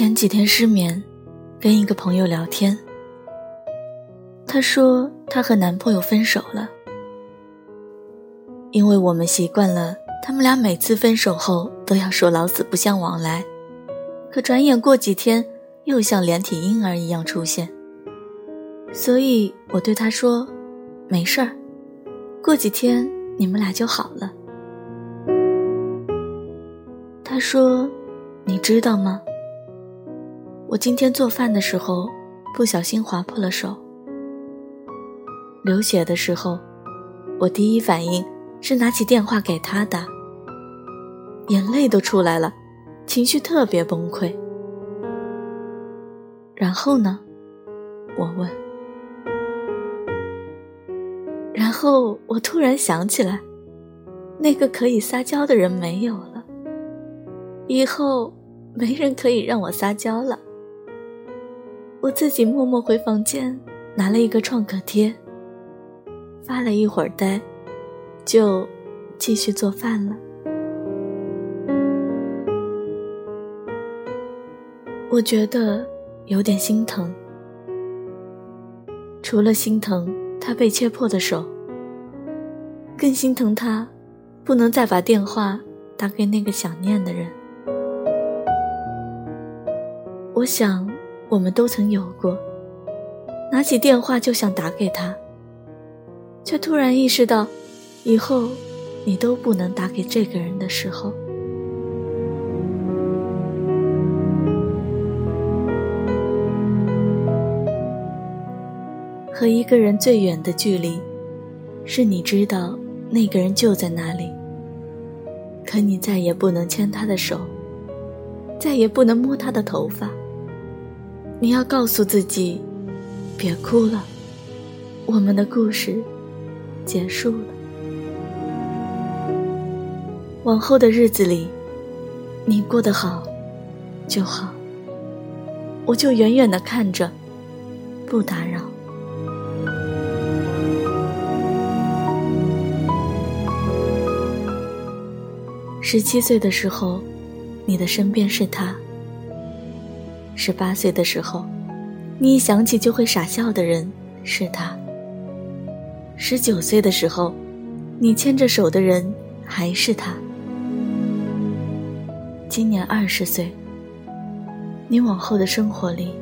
前几天失眠，跟一个朋友聊天，她说她和男朋友分手了，因为我们习惯了他们俩每次分手后都要说老死不相往来，可转眼过几天又像连体婴儿一样出现，所以我对她说，没事儿，过几天你们俩就好了。她说，你知道吗？我今天做饭的时候，不小心划破了手。流血的时候，我第一反应是拿起电话给他打，眼泪都出来了，情绪特别崩溃。然后呢？我问。然后我突然想起来，那个可以撒娇的人没有了，以后没人可以让我撒娇了。我自己默默回房间，拿了一个创可贴，发了一会儿呆，就继续做饭了。我觉得有点心疼，除了心疼他被切破的手，更心疼他不能再把电话打给那个想念的人。我想。我们都曾有过，拿起电话就想打给他，却突然意识到，以后你都不能打给这个人的时候。和一个人最远的距离，是你知道那个人就在那里，可你再也不能牵他的手，再也不能摸他的头发。你要告诉自己，别哭了，我们的故事结束了。往后的日子里，你过得好就好，我就远远的看着，不打扰。十七岁的时候，你的身边是他。十八岁的时候，你一想起就会傻笑的人是他。十九岁的时候，你牵着手的人还是他。今年二十岁，你往后的生活里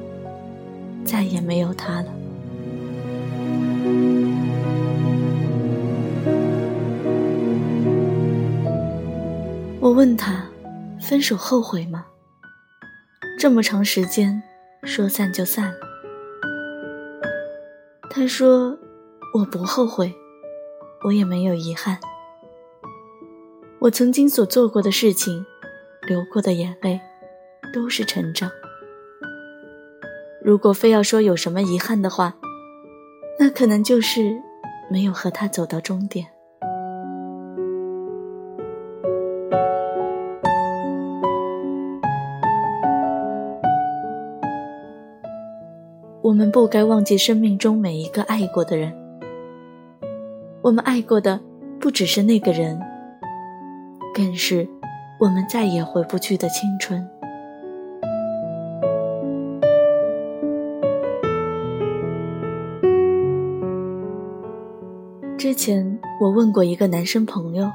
再也没有他了。我问他，分手后悔吗？这么长时间，说散就散。他说：“我不后悔，我也没有遗憾。我曾经所做过的事情，流过的眼泪，都是成长。如果非要说有什么遗憾的话，那可能就是没有和他走到终点。”我们不该忘记生命中每一个爱过的人。我们爱过的不只是那个人，更是我们再也回不去的青春。之前我问过一个男生朋友：“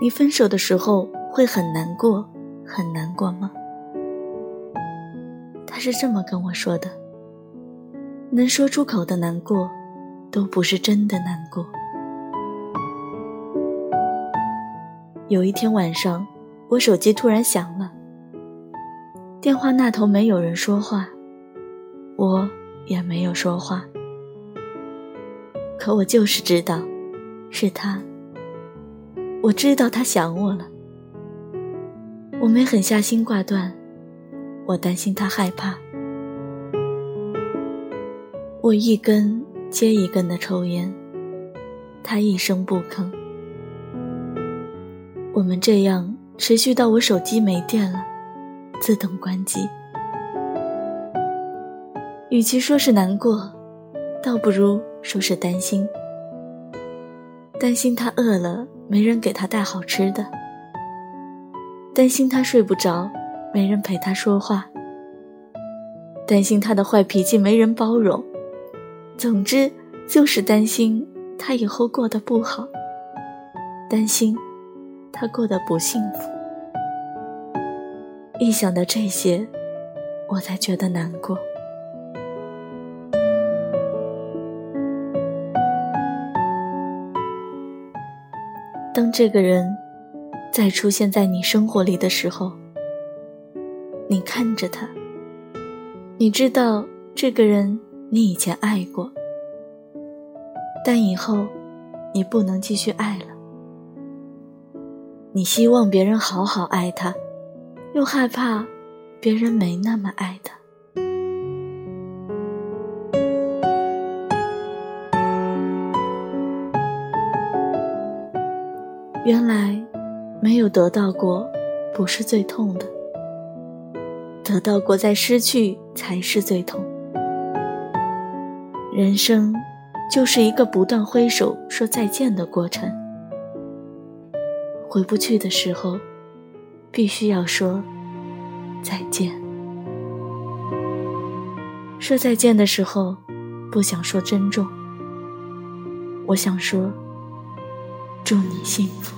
你分手的时候会很难过，很难过吗？”他是这么跟我说的：“能说出口的难过，都不是真的难过。”有一天晚上，我手机突然响了，电话那头没有人说话，我也没有说话，可我就是知道，是他。我知道他想我了，我没狠下心挂断。我担心他害怕，我一根接一根的抽烟，他一声不吭。我们这样持续到我手机没电了，自动关机。与其说是难过，倒不如说是担心，担心他饿了没人给他带好吃的，担心他睡不着。没人陪他说话，担心他的坏脾气没人包容，总之就是担心他以后过得不好，担心他过得不幸福。一想到这些，我才觉得难过。当这个人再出现在你生活里的时候，你看着他，你知道这个人你以前爱过，但以后你不能继续爱了。你希望别人好好爱他，又害怕别人没那么爱他。原来，没有得到过，不是最痛的；得到过再失去，才是最痛。人生，就是一个不断挥手说再见的过程。回不去的时候，必须要说再见。说再见的时候，不想说珍重，我想说。祝你幸福。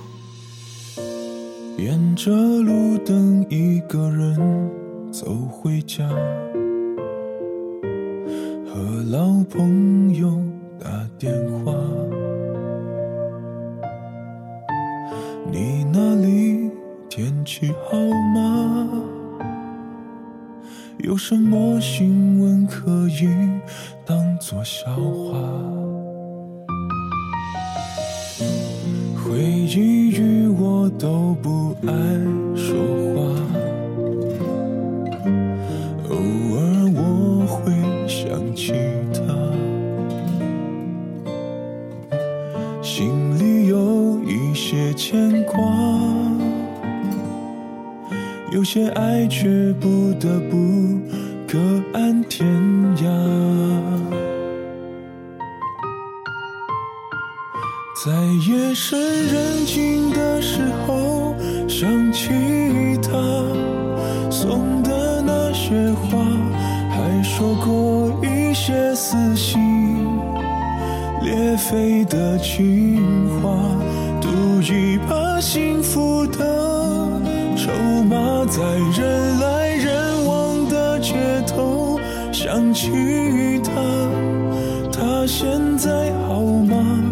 沿着路灯，一个人走回家，和老朋友打电话。你那里天气好吗？有什么新闻可以当作笑话？回忆与我都不爱说话，想起他，心里有一些牵挂，有些爱却不得不各安天涯。在夜深人静的时候，想起他送的那些花，说过一些撕心裂肺的情话，赌一把幸福的筹码，在人来人往的街头想起他，他现在好吗。